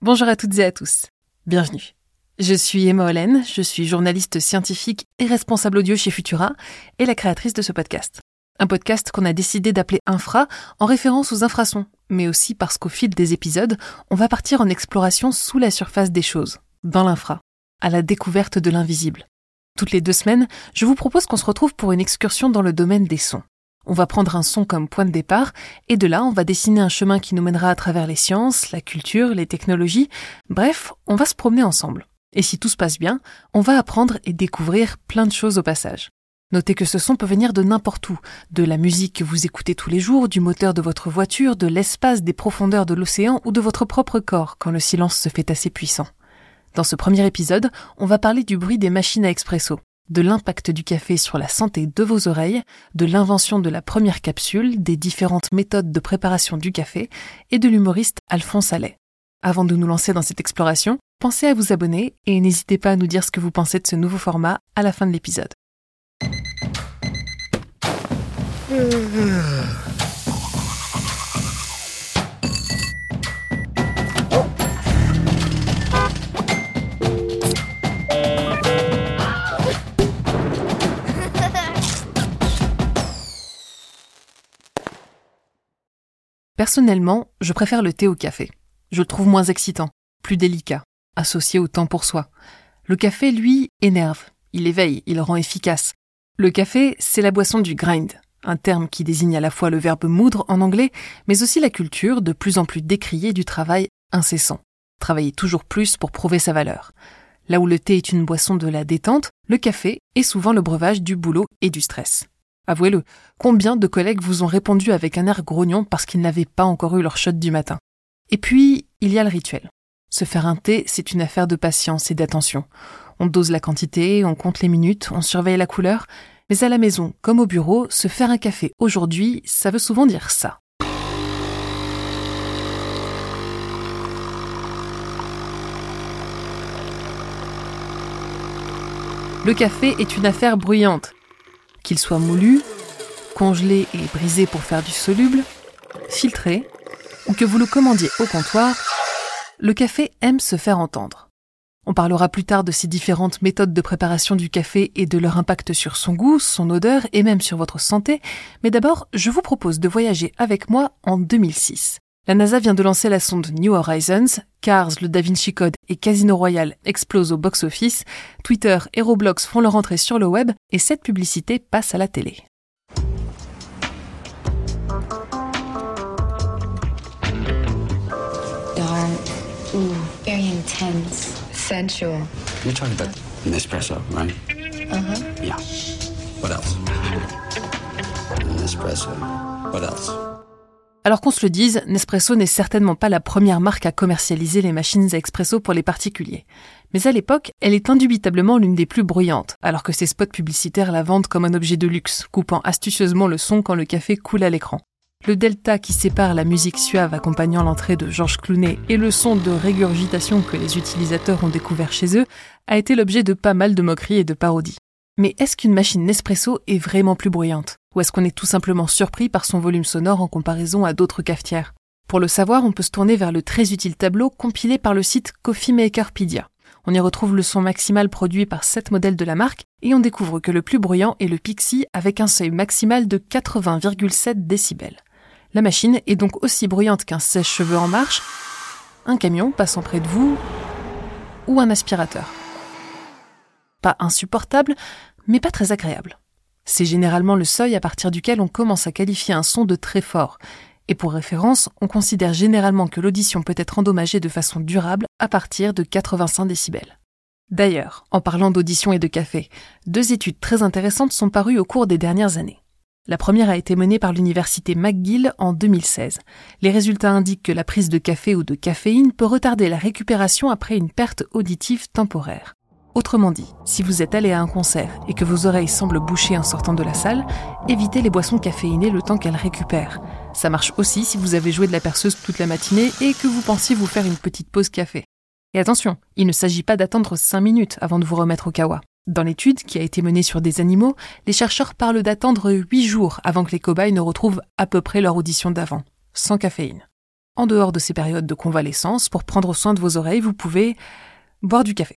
Bonjour à toutes et à tous. Bienvenue. Je suis Emma Hollen, je suis journaliste scientifique et responsable audio chez Futura et la créatrice de ce podcast. Un podcast qu'on a décidé d'appeler Infra en référence aux infrasons, mais aussi parce qu'au fil des épisodes, on va partir en exploration sous la surface des choses, dans l'infra, à la découverte de l'invisible. Toutes les deux semaines, je vous propose qu'on se retrouve pour une excursion dans le domaine des sons. On va prendre un son comme point de départ, et de là, on va dessiner un chemin qui nous mènera à travers les sciences, la culture, les technologies. Bref, on va se promener ensemble. Et si tout se passe bien, on va apprendre et découvrir plein de choses au passage. Notez que ce son peut venir de n'importe où, de la musique que vous écoutez tous les jours, du moteur de votre voiture, de l'espace, des profondeurs de l'océan ou de votre propre corps quand le silence se fait assez puissant. Dans ce premier épisode, on va parler du bruit des machines à expresso de l'impact du café sur la santé de vos oreilles, de l'invention de la première capsule, des différentes méthodes de préparation du café et de l'humoriste Alphonse Allais. Avant de nous lancer dans cette exploration, pensez à vous abonner et n'hésitez pas à nous dire ce que vous pensez de ce nouveau format à la fin de l'épisode. Personnellement, je préfère le thé au café. Je le trouve moins excitant, plus délicat, associé au temps pour soi. Le café, lui, énerve, il éveille, il rend efficace. Le café, c'est la boisson du grind, un terme qui désigne à la fois le verbe moudre en anglais, mais aussi la culture de plus en plus décriée du travail incessant. Travailler toujours plus pour prouver sa valeur. Là où le thé est une boisson de la détente, le café est souvent le breuvage du boulot et du stress. Avouez-le, combien de collègues vous ont répondu avec un air grognon parce qu'ils n'avaient pas encore eu leur shot du matin Et puis, il y a le rituel. Se faire un thé, c'est une affaire de patience et d'attention. On dose la quantité, on compte les minutes, on surveille la couleur, mais à la maison comme au bureau, se faire un café aujourd'hui, ça veut souvent dire ça. Le café est une affaire bruyante, qu'il soit moulu, congelé et brisé pour faire du soluble, filtré, ou que vous le commandiez au comptoir, le café aime se faire entendre. On parlera plus tard de ces différentes méthodes de préparation du café et de leur impact sur son goût, son odeur et même sur votre santé, mais d'abord, je vous propose de voyager avec moi en 2006. La NASA vient de lancer la sonde New Horizons, Cars, le Da Vinci Code et Casino Royale explosent au box-office, Twitter et Roblox font leur entrée sur le web et cette publicité passe à la télé. Dark, ooh, very intense, sensual. You're talking about Nespresso, right? Uh-huh. Yeah. What else? Nespresso. What else? Alors qu'on se le dise, Nespresso n'est certainement pas la première marque à commercialiser les machines à expresso pour les particuliers. Mais à l'époque, elle est indubitablement l'une des plus bruyantes, alors que ses spots publicitaires la vendent comme un objet de luxe, coupant astucieusement le son quand le café coule à l'écran. Le delta qui sépare la musique suave accompagnant l'entrée de Georges Clooney et le son de régurgitation que les utilisateurs ont découvert chez eux a été l'objet de pas mal de moqueries et de parodies. Mais est-ce qu'une machine Nespresso est vraiment plus bruyante? Ou est-ce qu'on est tout simplement surpris par son volume sonore en comparaison à d'autres cafetières? Pour le savoir, on peut se tourner vers le très utile tableau compilé par le site Coffee Makerpedia. On y retrouve le son maximal produit par 7 modèles de la marque et on découvre que le plus bruyant est le Pixie avec un seuil maximal de 80,7 décibels. La machine est donc aussi bruyante qu'un sèche-cheveux en marche, un camion passant près de vous ou un aspirateur. Pas insupportable, mais pas très agréable. C'est généralement le seuil à partir duquel on commence à qualifier un son de très fort. Et pour référence, on considère généralement que l'audition peut être endommagée de façon durable à partir de 85 décibels. D'ailleurs, en parlant d'audition et de café, deux études très intéressantes sont parues au cours des dernières années. La première a été menée par l'université McGill en 2016. Les résultats indiquent que la prise de café ou de caféine peut retarder la récupération après une perte auditive temporaire. Autrement dit, si vous êtes allé à un concert et que vos oreilles semblent boucher en sortant de la salle, évitez les boissons caféinées le temps qu'elles récupèrent. Ça marche aussi si vous avez joué de la perceuse toute la matinée et que vous pensiez vous faire une petite pause café. Et attention, il ne s'agit pas d'attendre 5 minutes avant de vous remettre au kawa. Dans l'étude, qui a été menée sur des animaux, les chercheurs parlent d'attendre 8 jours avant que les cobayes ne retrouvent à peu près leur audition d'avant, sans caféine. en dehors de ces périodes de convalescence, pour prendre soin de vos oreilles, vous pouvez boire du café.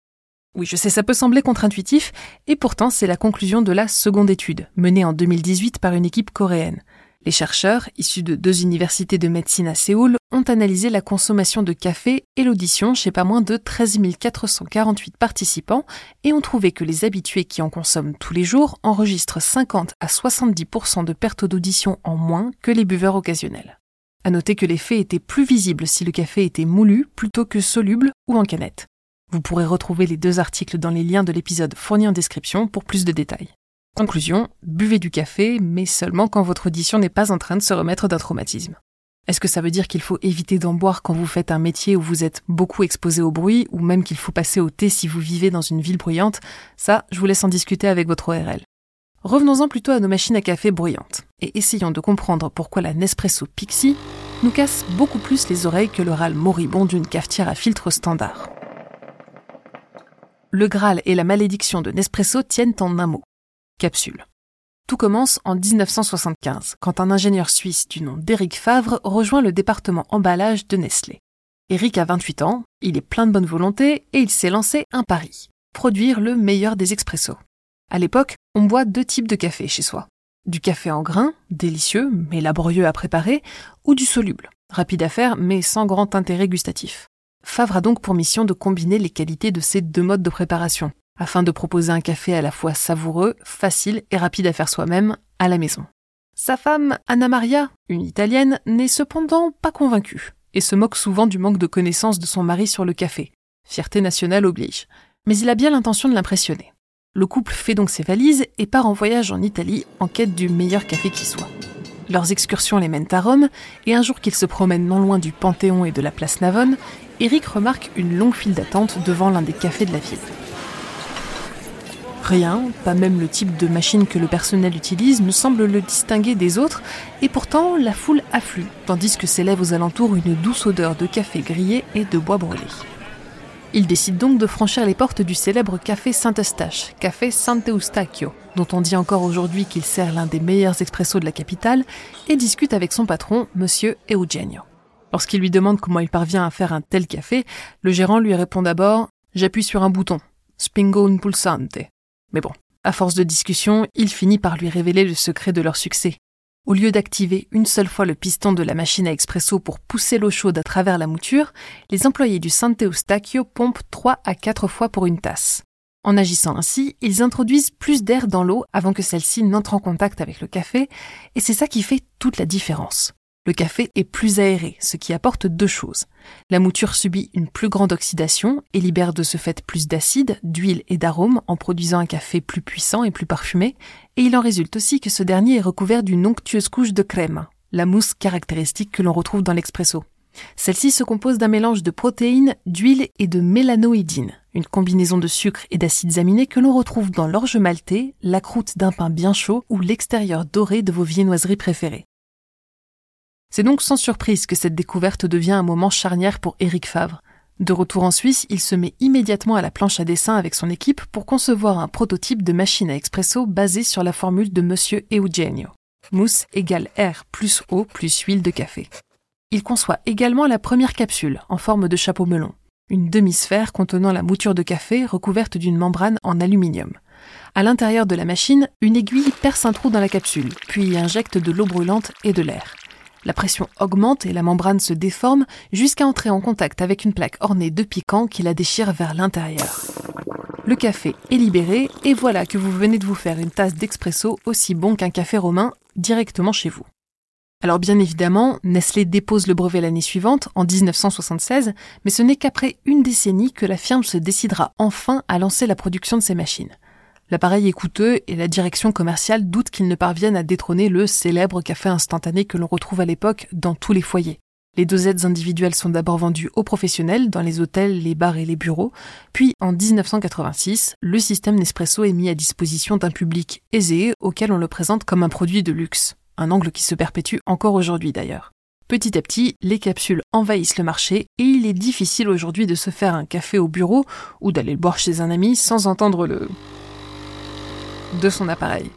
Oui, je sais, ça peut sembler contre-intuitif, et pourtant c'est la conclusion de la seconde étude, menée en 2018 par une équipe coréenne. Les chercheurs, issus de deux universités de médecine à Séoul, ont analysé la consommation de café et l'audition chez pas moins de 13 448 participants et ont trouvé que les habitués qui en consomment tous les jours enregistrent 50 à 70% de perte d'audition en moins que les buveurs occasionnels. À noter que l'effet était plus visible si le café était moulu plutôt que soluble ou en canette. Vous pourrez retrouver les deux articles dans les liens de l'épisode fourni en description pour plus de détails. Conclusion, buvez du café, mais seulement quand votre audition n'est pas en train de se remettre d'un traumatisme. Est-ce que ça veut dire qu'il faut éviter d'en boire quand vous faites un métier où vous êtes beaucoup exposé au bruit, ou même qu'il faut passer au thé si vous vivez dans une ville bruyante? Ça, je vous laisse en discuter avec votre ORL. Revenons-en plutôt à nos machines à café bruyantes, et essayons de comprendre pourquoi la Nespresso Pixie nous casse beaucoup plus les oreilles que le râle moribond d'une cafetière à filtre standard. Le Graal et la malédiction de Nespresso tiennent en un mot capsule. Tout commence en 1975, quand un ingénieur suisse du nom d'Éric Favre rejoint le département emballage de Nestlé. Éric a 28 ans, il est plein de bonne volonté et il s'est lancé un pari produire le meilleur des expressos. À l'époque, on boit deux types de café chez soi. Du café en grains, délicieux mais laborieux à préparer, ou du soluble, rapide à faire mais sans grand intérêt gustatif. Favre a donc pour mission de combiner les qualités de ces deux modes de préparation, afin de proposer un café à la fois savoureux, facile et rapide à faire soi-même à la maison. Sa femme, Anna Maria, une italienne, n'est cependant pas convaincue et se moque souvent du manque de connaissances de son mari sur le café. Fierté nationale oblige. Mais il a bien l'intention de l'impressionner. Le couple fait donc ses valises et part en voyage en Italie en quête du meilleur café qui soit. Leurs excursions les mènent à Rome, et un jour qu'ils se promènent non loin du Panthéon et de la place Navone, Eric remarque une longue file d'attente devant l'un des cafés de la ville. Rien, pas même le type de machine que le personnel utilise, ne semble le distinguer des autres, et pourtant la foule afflue, tandis que s'élève aux alentours une douce odeur de café grillé et de bois brûlé. Il décide donc de franchir les portes du célèbre café Saint-Eustache, café Sant'Eustachio, dont on dit encore aujourd'hui qu'il sert l'un des meilleurs expressos de la capitale, et discute avec son patron, monsieur Eugenio. Lorsqu'il lui demande comment il parvient à faire un tel café, le gérant lui répond d'abord J'appuie sur un bouton, spingo un pulsante, mais bon, à force de discussion, il finit par lui révéler le secret de leur succès. Au lieu d'activer une seule fois le piston de la machine à expresso pour pousser l'eau chaude à travers la mouture, les employés du Sante Eustachio pompent 3 à 4 fois pour une tasse. En agissant ainsi, ils introduisent plus d'air dans l'eau avant que celle-ci n'entre en contact avec le café, et c'est ça qui fait toute la différence. Le café est plus aéré, ce qui apporte deux choses. La mouture subit une plus grande oxydation et libère de ce fait plus d'acide, d'huile et d'arômes en produisant un café plus puissant et plus parfumé, et il en résulte aussi que ce dernier est recouvert d'une onctueuse couche de crème, la mousse caractéristique que l'on retrouve dans l'expresso. Celle-ci se compose d'un mélange de protéines, d'huile et de mélanoïdine, une combinaison de sucre et d'acides aminés que l'on retrouve dans l'orge maltais, la croûte d'un pain bien chaud ou l'extérieur doré de vos viennoiseries préférées. C'est donc sans surprise que cette découverte devient un moment charnière pour Éric Favre. De retour en Suisse, il se met immédiatement à la planche à dessin avec son équipe pour concevoir un prototype de machine à expresso basé sur la formule de Monsieur Eugenio. Mousse égale air plus eau plus huile de café. Il conçoit également la première capsule en forme de chapeau melon, une demi-sphère contenant la mouture de café recouverte d'une membrane en aluminium. À l'intérieur de la machine, une aiguille perce un trou dans la capsule, puis y injecte de l'eau brûlante et de l'air. La pression augmente et la membrane se déforme jusqu'à entrer en contact avec une plaque ornée de piquants qui la déchire vers l'intérieur. Le café est libéré et voilà que vous venez de vous faire une tasse d'expresso aussi bon qu'un café romain directement chez vous. Alors bien évidemment, Nestlé dépose le brevet l'année suivante, en 1976, mais ce n'est qu'après une décennie que la firme se décidera enfin à lancer la production de ces machines. L'appareil est coûteux et la direction commerciale doute qu'il ne parvienne à détrôner le célèbre café instantané que l'on retrouve à l'époque dans tous les foyers. Les dosettes individuelles sont d'abord vendues aux professionnels dans les hôtels, les bars et les bureaux, puis en 1986, le système Nespresso est mis à disposition d'un public aisé auquel on le présente comme un produit de luxe, un angle qui se perpétue encore aujourd'hui d'ailleurs. Petit à petit, les capsules envahissent le marché et il est difficile aujourd'hui de se faire un café au bureau ou d'aller le boire chez un ami sans entendre le de son appareil.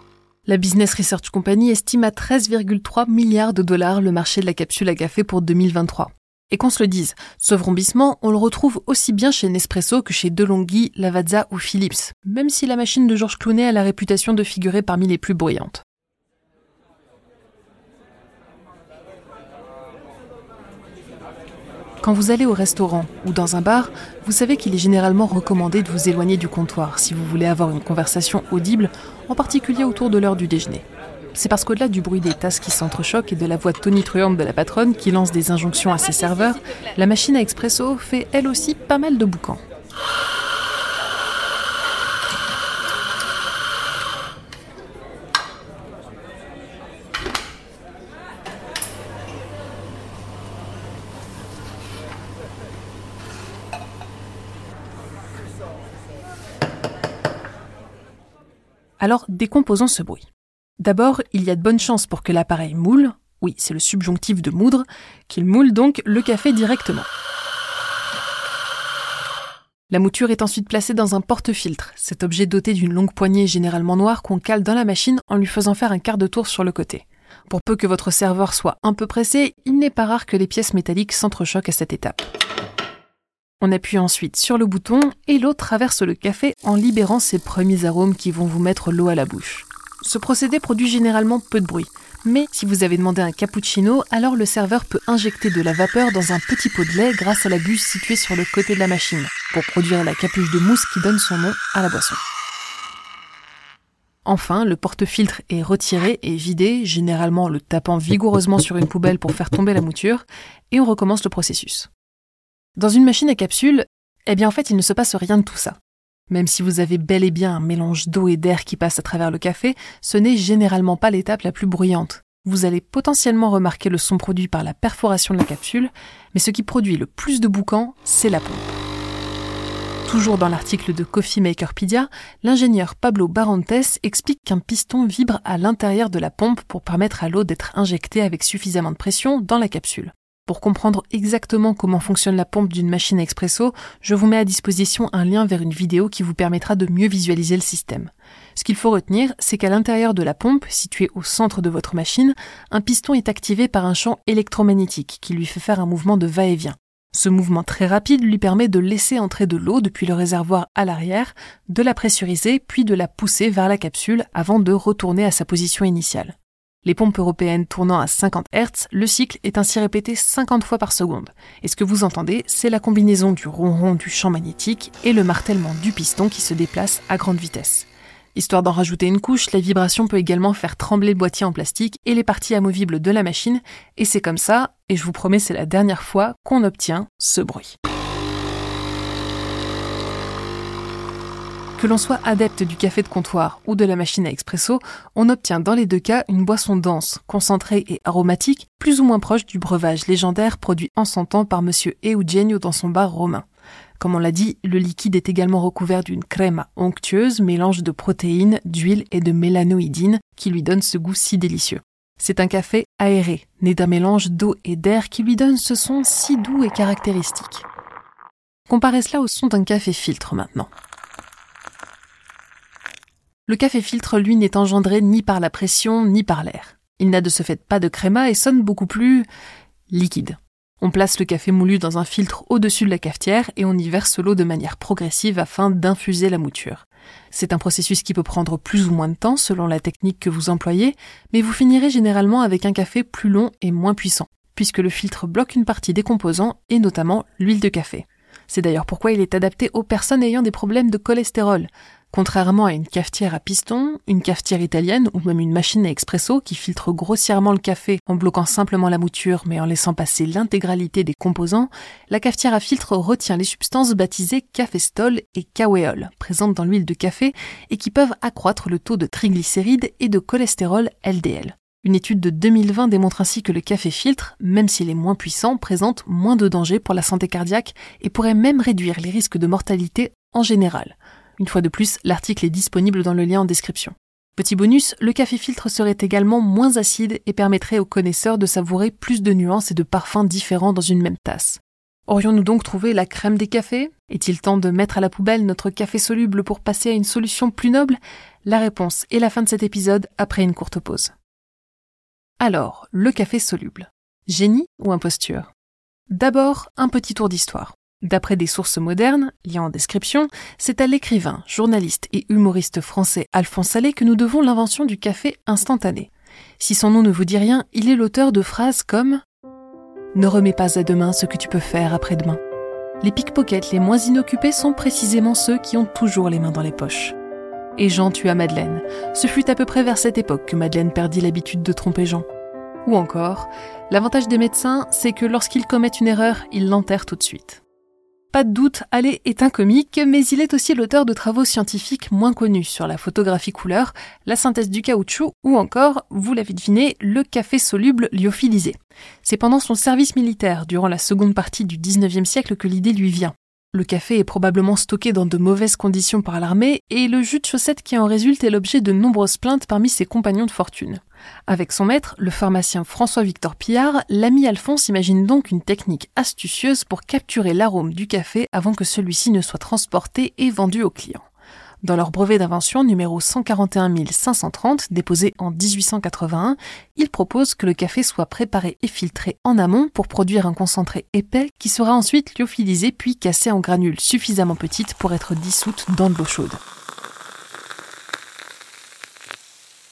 La Business Research Company estime à 13,3 milliards de dollars le marché de la capsule à café pour 2023. Et qu'on se le dise, ce vrombissement, on le retrouve aussi bien chez Nespresso que chez DeLonghi, Lavazza ou Philips, même si la machine de Georges Clooney a la réputation de figurer parmi les plus bruyantes. Quand vous allez au restaurant ou dans un bar, vous savez qu'il est généralement recommandé de vous éloigner du comptoir si vous voulez avoir une conversation audible, en particulier autour de l'heure du déjeuner. C'est parce qu'au-delà du bruit des tasses qui s'entrechoquent et de la voix tonitruante de la patronne qui lance des injonctions à ses serveurs, la machine à expresso fait elle aussi pas mal de boucans. Alors décomposons ce bruit. D'abord, il y a de bonnes chances pour que l'appareil moule, oui, c'est le subjonctif de moudre, qu'il moule donc le café directement. La mouture est ensuite placée dans un porte-filtre, cet objet doté d'une longue poignée généralement noire qu'on cale dans la machine en lui faisant faire un quart de tour sur le côté. Pour peu que votre serveur soit un peu pressé, il n'est pas rare que les pièces métalliques s'entrechoquent à cette étape. On appuie ensuite sur le bouton et l'eau traverse le café en libérant ses premiers arômes qui vont vous mettre l'eau à la bouche. Ce procédé produit généralement peu de bruit. Mais si vous avez demandé un cappuccino, alors le serveur peut injecter de la vapeur dans un petit pot de lait grâce à la buse située sur le côté de la machine, pour produire la capuche de mousse qui donne son nom à la boisson. Enfin, le porte-filtre est retiré et vidé, généralement en le tapant vigoureusement sur une poubelle pour faire tomber la mouture, et on recommence le processus. Dans une machine à capsule, eh bien en fait il ne se passe rien de tout ça. Même si vous avez bel et bien un mélange d'eau et d'air qui passe à travers le café, ce n'est généralement pas l'étape la plus bruyante. Vous allez potentiellement remarquer le son produit par la perforation de la capsule, mais ce qui produit le plus de boucan, c'est la pompe. Toujours dans l'article de Coffee Makerpedia, l'ingénieur Pablo Barantes explique qu'un piston vibre à l'intérieur de la pompe pour permettre à l'eau d'être injectée avec suffisamment de pression dans la capsule. Pour comprendre exactement comment fonctionne la pompe d'une machine expresso, je vous mets à disposition un lien vers une vidéo qui vous permettra de mieux visualiser le système. Ce qu'il faut retenir, c'est qu'à l'intérieur de la pompe, située au centre de votre machine, un piston est activé par un champ électromagnétique qui lui fait faire un mouvement de va-et-vient. Ce mouvement très rapide lui permet de laisser entrer de l'eau depuis le réservoir à l'arrière, de la pressuriser puis de la pousser vers la capsule avant de retourner à sa position initiale. Les pompes européennes tournant à 50 Hz, le cycle est ainsi répété 50 fois par seconde. Et ce que vous entendez, c'est la combinaison du ronron du champ magnétique et le martèlement du piston qui se déplace à grande vitesse. Histoire d'en rajouter une couche, la vibration peut également faire trembler le boîtier en plastique et les parties amovibles de la machine, et c'est comme ça, et je vous promets c'est la dernière fois, qu'on obtient ce bruit. Que l'on soit adepte du café de comptoir ou de la machine à expresso, on obtient dans les deux cas une boisson dense, concentrée et aromatique, plus ou moins proche du breuvage légendaire produit en son temps par monsieur Eugenio dans son bar romain. Comme on l'a dit, le liquide est également recouvert d'une crème onctueuse, mélange de protéines, d'huile et de mélanoïdine qui lui donne ce goût si délicieux. C'est un café aéré, né d'un mélange d'eau et d'air qui lui donne ce son si doux et caractéristique. Comparez cela au son d'un café filtre maintenant. Le café filtre, lui, n'est engendré ni par la pression ni par l'air. Il n'a de ce fait pas de créma et sonne beaucoup plus liquide. On place le café moulu dans un filtre au-dessus de la cafetière et on y verse l'eau de manière progressive afin d'infuser la mouture. C'est un processus qui peut prendre plus ou moins de temps selon la technique que vous employez, mais vous finirez généralement avec un café plus long et moins puissant, puisque le filtre bloque une partie des composants et notamment l'huile de café. C'est d'ailleurs pourquoi il est adapté aux personnes ayant des problèmes de cholestérol, Contrairement à une cafetière à piston, une cafetière italienne ou même une machine à expresso qui filtre grossièrement le café en bloquant simplement la mouture mais en laissant passer l'intégralité des composants, la cafetière à filtre retient les substances baptisées cafestol et kawéol, présentes dans l'huile de café et qui peuvent accroître le taux de triglycérides et de cholestérol LDL. Une étude de 2020 démontre ainsi que le café filtre, même s'il est moins puissant, présente moins de dangers pour la santé cardiaque et pourrait même réduire les risques de mortalité en général. Une fois de plus, l'article est disponible dans le lien en description. Petit bonus, le café filtre serait également moins acide et permettrait aux connaisseurs de savourer plus de nuances et de parfums différents dans une même tasse. Aurions-nous donc trouvé la crème des cafés? Est-il temps de mettre à la poubelle notre café soluble pour passer à une solution plus noble? La réponse est la fin de cet épisode après une courte pause. Alors, le café soluble. Génie ou imposture? D'abord, un petit tour d'histoire. D'après des sources modernes, liant en description, c'est à l'écrivain, journaliste et humoriste français Alphonse Allais que nous devons l'invention du café instantané. Si son nom ne vous dit rien, il est l'auteur de phrases comme Ne remets pas à demain ce que tu peux faire après-demain. Les pickpockets les moins inoccupés sont précisément ceux qui ont toujours les mains dans les poches. Et Jean tua Madeleine. Ce fut à peu près vers cette époque que Madeleine perdit l'habitude de tromper Jean. Ou encore, l'avantage des médecins, c'est que lorsqu'ils commettent une erreur, ils l'enterrent tout de suite. Pas de doute, Allais est un comique, mais il est aussi l'auteur de travaux scientifiques moins connus sur la photographie couleur, la synthèse du caoutchouc ou encore, vous l'avez deviné, le café soluble lyophilisé. C'est pendant son service militaire, durant la seconde partie du 19e siècle, que l'idée lui vient. Le café est probablement stocké dans de mauvaises conditions par l'armée et le jus de chaussette qui en résulte est l'objet de nombreuses plaintes parmi ses compagnons de fortune. Avec son maître, le pharmacien François-Victor Pillard, l'ami Alphonse imagine donc une technique astucieuse pour capturer l'arôme du café avant que celui-ci ne soit transporté et vendu aux clients. Dans leur brevet d'invention numéro 141 530, déposé en 1881, ils proposent que le café soit préparé et filtré en amont pour produire un concentré épais qui sera ensuite lyophilisé puis cassé en granules suffisamment petites pour être dissoutes dans de l'eau chaude.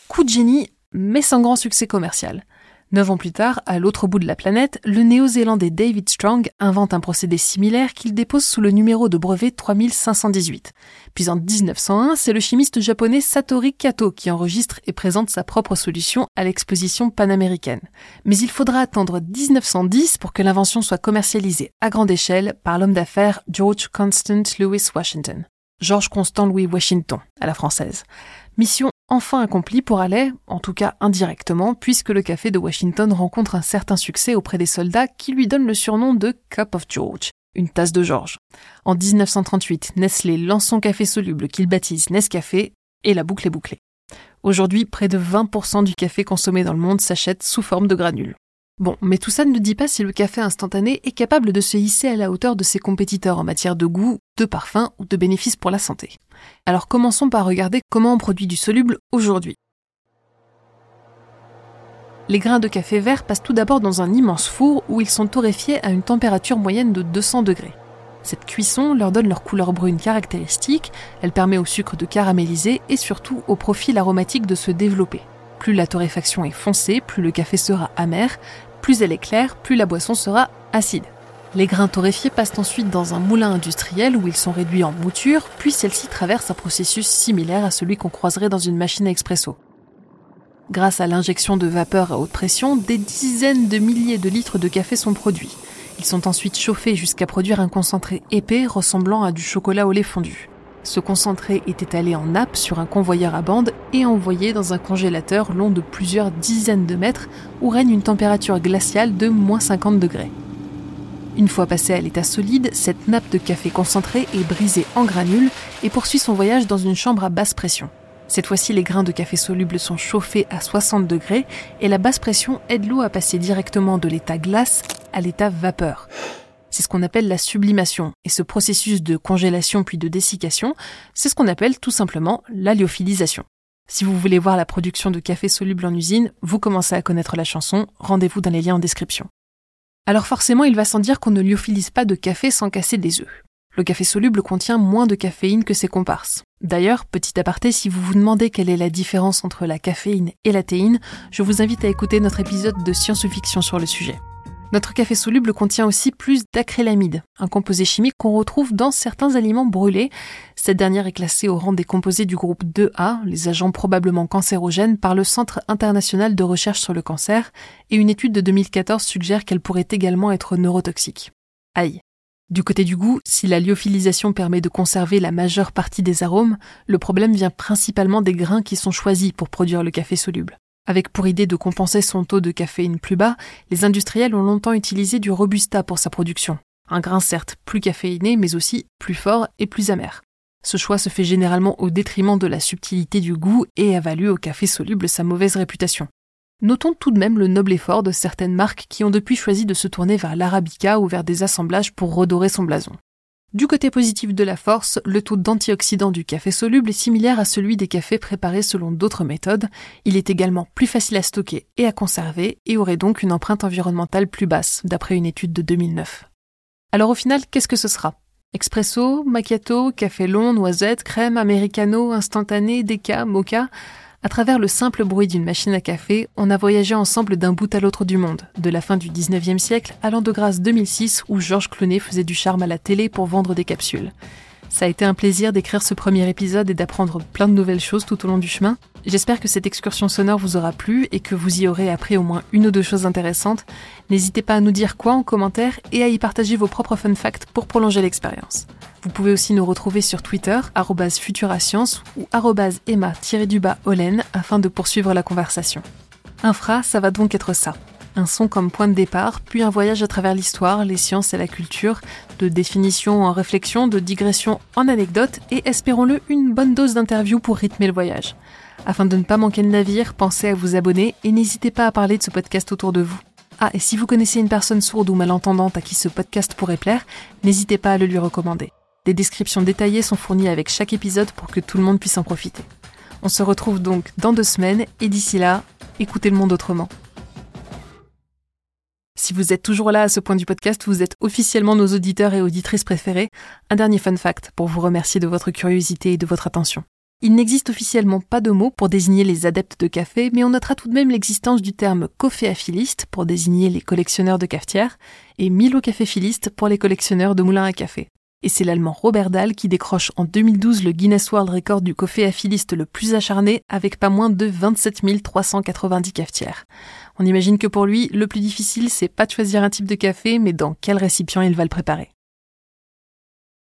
Coup de génie, mais sans grand succès commercial. Neuf ans plus tard, à l'autre bout de la planète, le néo-zélandais David Strong invente un procédé similaire qu'il dépose sous le numéro de brevet 3518. Puis en 1901, c'est le chimiste japonais Satori Kato qui enregistre et présente sa propre solution à l'exposition panaméricaine. Mais il faudra attendre 1910 pour que l'invention soit commercialisée à grande échelle par l'homme d'affaires George Constant Lewis Washington. George Constant Louis Washington, à la française. Mission enfin accomplie pour Allais, en tout cas indirectement, puisque le café de Washington rencontre un certain succès auprès des soldats qui lui donnent le surnom de Cup of George, une tasse de George. En 1938, Nestlé lance son café soluble qu'il baptise Nescafé, et la boucle est bouclée. Aujourd'hui, près de 20% du café consommé dans le monde s'achète sous forme de granules. Bon, mais tout ça ne dit pas si le café instantané est capable de se hisser à la hauteur de ses compétiteurs en matière de goût, de parfum ou de bénéfices pour la santé. Alors commençons par regarder comment on produit du soluble aujourd'hui. Les grains de café vert passent tout d'abord dans un immense four où ils sont torréfiés à une température moyenne de 200 degrés. Cette cuisson leur donne leur couleur brune caractéristique, elle permet au sucre de caraméliser et surtout au profil aromatique de se développer. Plus la torréfaction est foncée, plus le café sera amer, plus elle est claire, plus la boisson sera acide. Les grains torréfiés passent ensuite dans un moulin industriel où ils sont réduits en mouture, puis celle-ci traverse un processus similaire à celui qu'on croiserait dans une machine à expresso. Grâce à l'injection de vapeur à haute pression, des dizaines de milliers de litres de café sont produits. Ils sont ensuite chauffés jusqu'à produire un concentré épais ressemblant à du chocolat au lait fondu. Ce concentré est étalé en nappe sur un convoyeur à bande et envoyé dans un congélateur long de plusieurs dizaines de mètres où règne une température glaciale de moins 50 degrés. Une fois passé à l'état solide, cette nappe de café concentré est brisée en granules et poursuit son voyage dans une chambre à basse pression. Cette fois-ci, les grains de café solubles sont chauffés à 60 degrés et la basse pression aide l'eau à passer directement de l'état glace à l'état vapeur. C'est ce qu'on appelle la sublimation. Et ce processus de congélation puis de dessiccation, c'est ce qu'on appelle tout simplement la lyophilisation. Si vous voulez voir la production de café soluble en usine, vous commencez à connaître la chanson, rendez-vous dans les liens en description. Alors forcément, il va sans dire qu'on ne lyophilise pas de café sans casser des œufs. Le café soluble contient moins de caféine que ses comparses. D'ailleurs, petit aparté, si vous vous demandez quelle est la différence entre la caféine et la théine, je vous invite à écouter notre épisode de Science ou Fiction sur le sujet. Notre café soluble contient aussi plus d'acrylamide, un composé chimique qu'on retrouve dans certains aliments brûlés. Cette dernière est classée au rang des composés du groupe 2A, les agents probablement cancérogènes, par le Centre international de recherche sur le cancer, et une étude de 2014 suggère qu'elle pourrait également être neurotoxique. Aïe. Du côté du goût, si la lyophilisation permet de conserver la majeure partie des arômes, le problème vient principalement des grains qui sont choisis pour produire le café soluble. Avec pour idée de compenser son taux de caféine plus bas, les industriels ont longtemps utilisé du robusta pour sa production. Un grain certes plus caféiné, mais aussi plus fort et plus amer. Ce choix se fait généralement au détriment de la subtilité du goût et a valu au café soluble sa mauvaise réputation. Notons tout de même le noble effort de certaines marques qui ont depuis choisi de se tourner vers l'arabica ou vers des assemblages pour redorer son blason. Du côté positif de la force, le taux d'antioxydants du café soluble est similaire à celui des cafés préparés selon d'autres méthodes. Il est également plus facile à stocker et à conserver et aurait donc une empreinte environnementale plus basse, d'après une étude de 2009. Alors au final, qu'est-ce que ce sera? Expresso, macchiato, café long, noisette, crème, americano, instantané, déca, mocha? À travers le simple bruit d'une machine à café, on a voyagé ensemble d'un bout à l'autre du monde, de la fin du 19e siècle à l'an de grâce 2006 où Georges Clooney faisait du charme à la télé pour vendre des capsules. Ça a été un plaisir d'écrire ce premier épisode et d'apprendre plein de nouvelles choses tout au long du chemin. J'espère que cette excursion sonore vous aura plu et que vous y aurez appris au moins une ou deux choses intéressantes. N'hésitez pas à nous dire quoi en commentaire et à y partager vos propres fun facts pour prolonger l'expérience. Vous pouvez aussi nous retrouver sur Twitter, futurascience ou emma-olen afin de poursuivre la conversation. Infra, ça va donc être ça. Un son comme point de départ, puis un voyage à travers l'histoire, les sciences et la culture, de définition en réflexion, de digression en anecdote et espérons-le une bonne dose d'interview pour rythmer le voyage. Afin de ne pas manquer le navire, pensez à vous abonner et n'hésitez pas à parler de ce podcast autour de vous. Ah, et si vous connaissez une personne sourde ou malentendante à qui ce podcast pourrait plaire, n'hésitez pas à le lui recommander. Des descriptions détaillées sont fournies avec chaque épisode pour que tout le monde puisse en profiter. On se retrouve donc dans deux semaines et d'ici là, écoutez le monde autrement. Si vous êtes toujours là à ce point du podcast, vous êtes officiellement nos auditeurs et auditrices préférés. Un dernier fun fact pour vous remercier de votre curiosité et de votre attention. Il n'existe officiellement pas de mot pour désigner les adeptes de café, mais on notera tout de même l'existence du terme caféaphiliste pour désigner les collectionneurs de cafetières et milocaféphiliste pour les collectionneurs de moulins à café. Et c'est l'allemand Robert Dahl qui décroche en 2012 le Guinness World Record du caféaphiliste le plus acharné avec pas moins de 27 390 cafetières. On imagine que pour lui, le plus difficile, c'est pas de choisir un type de café, mais dans quel récipient il va le préparer.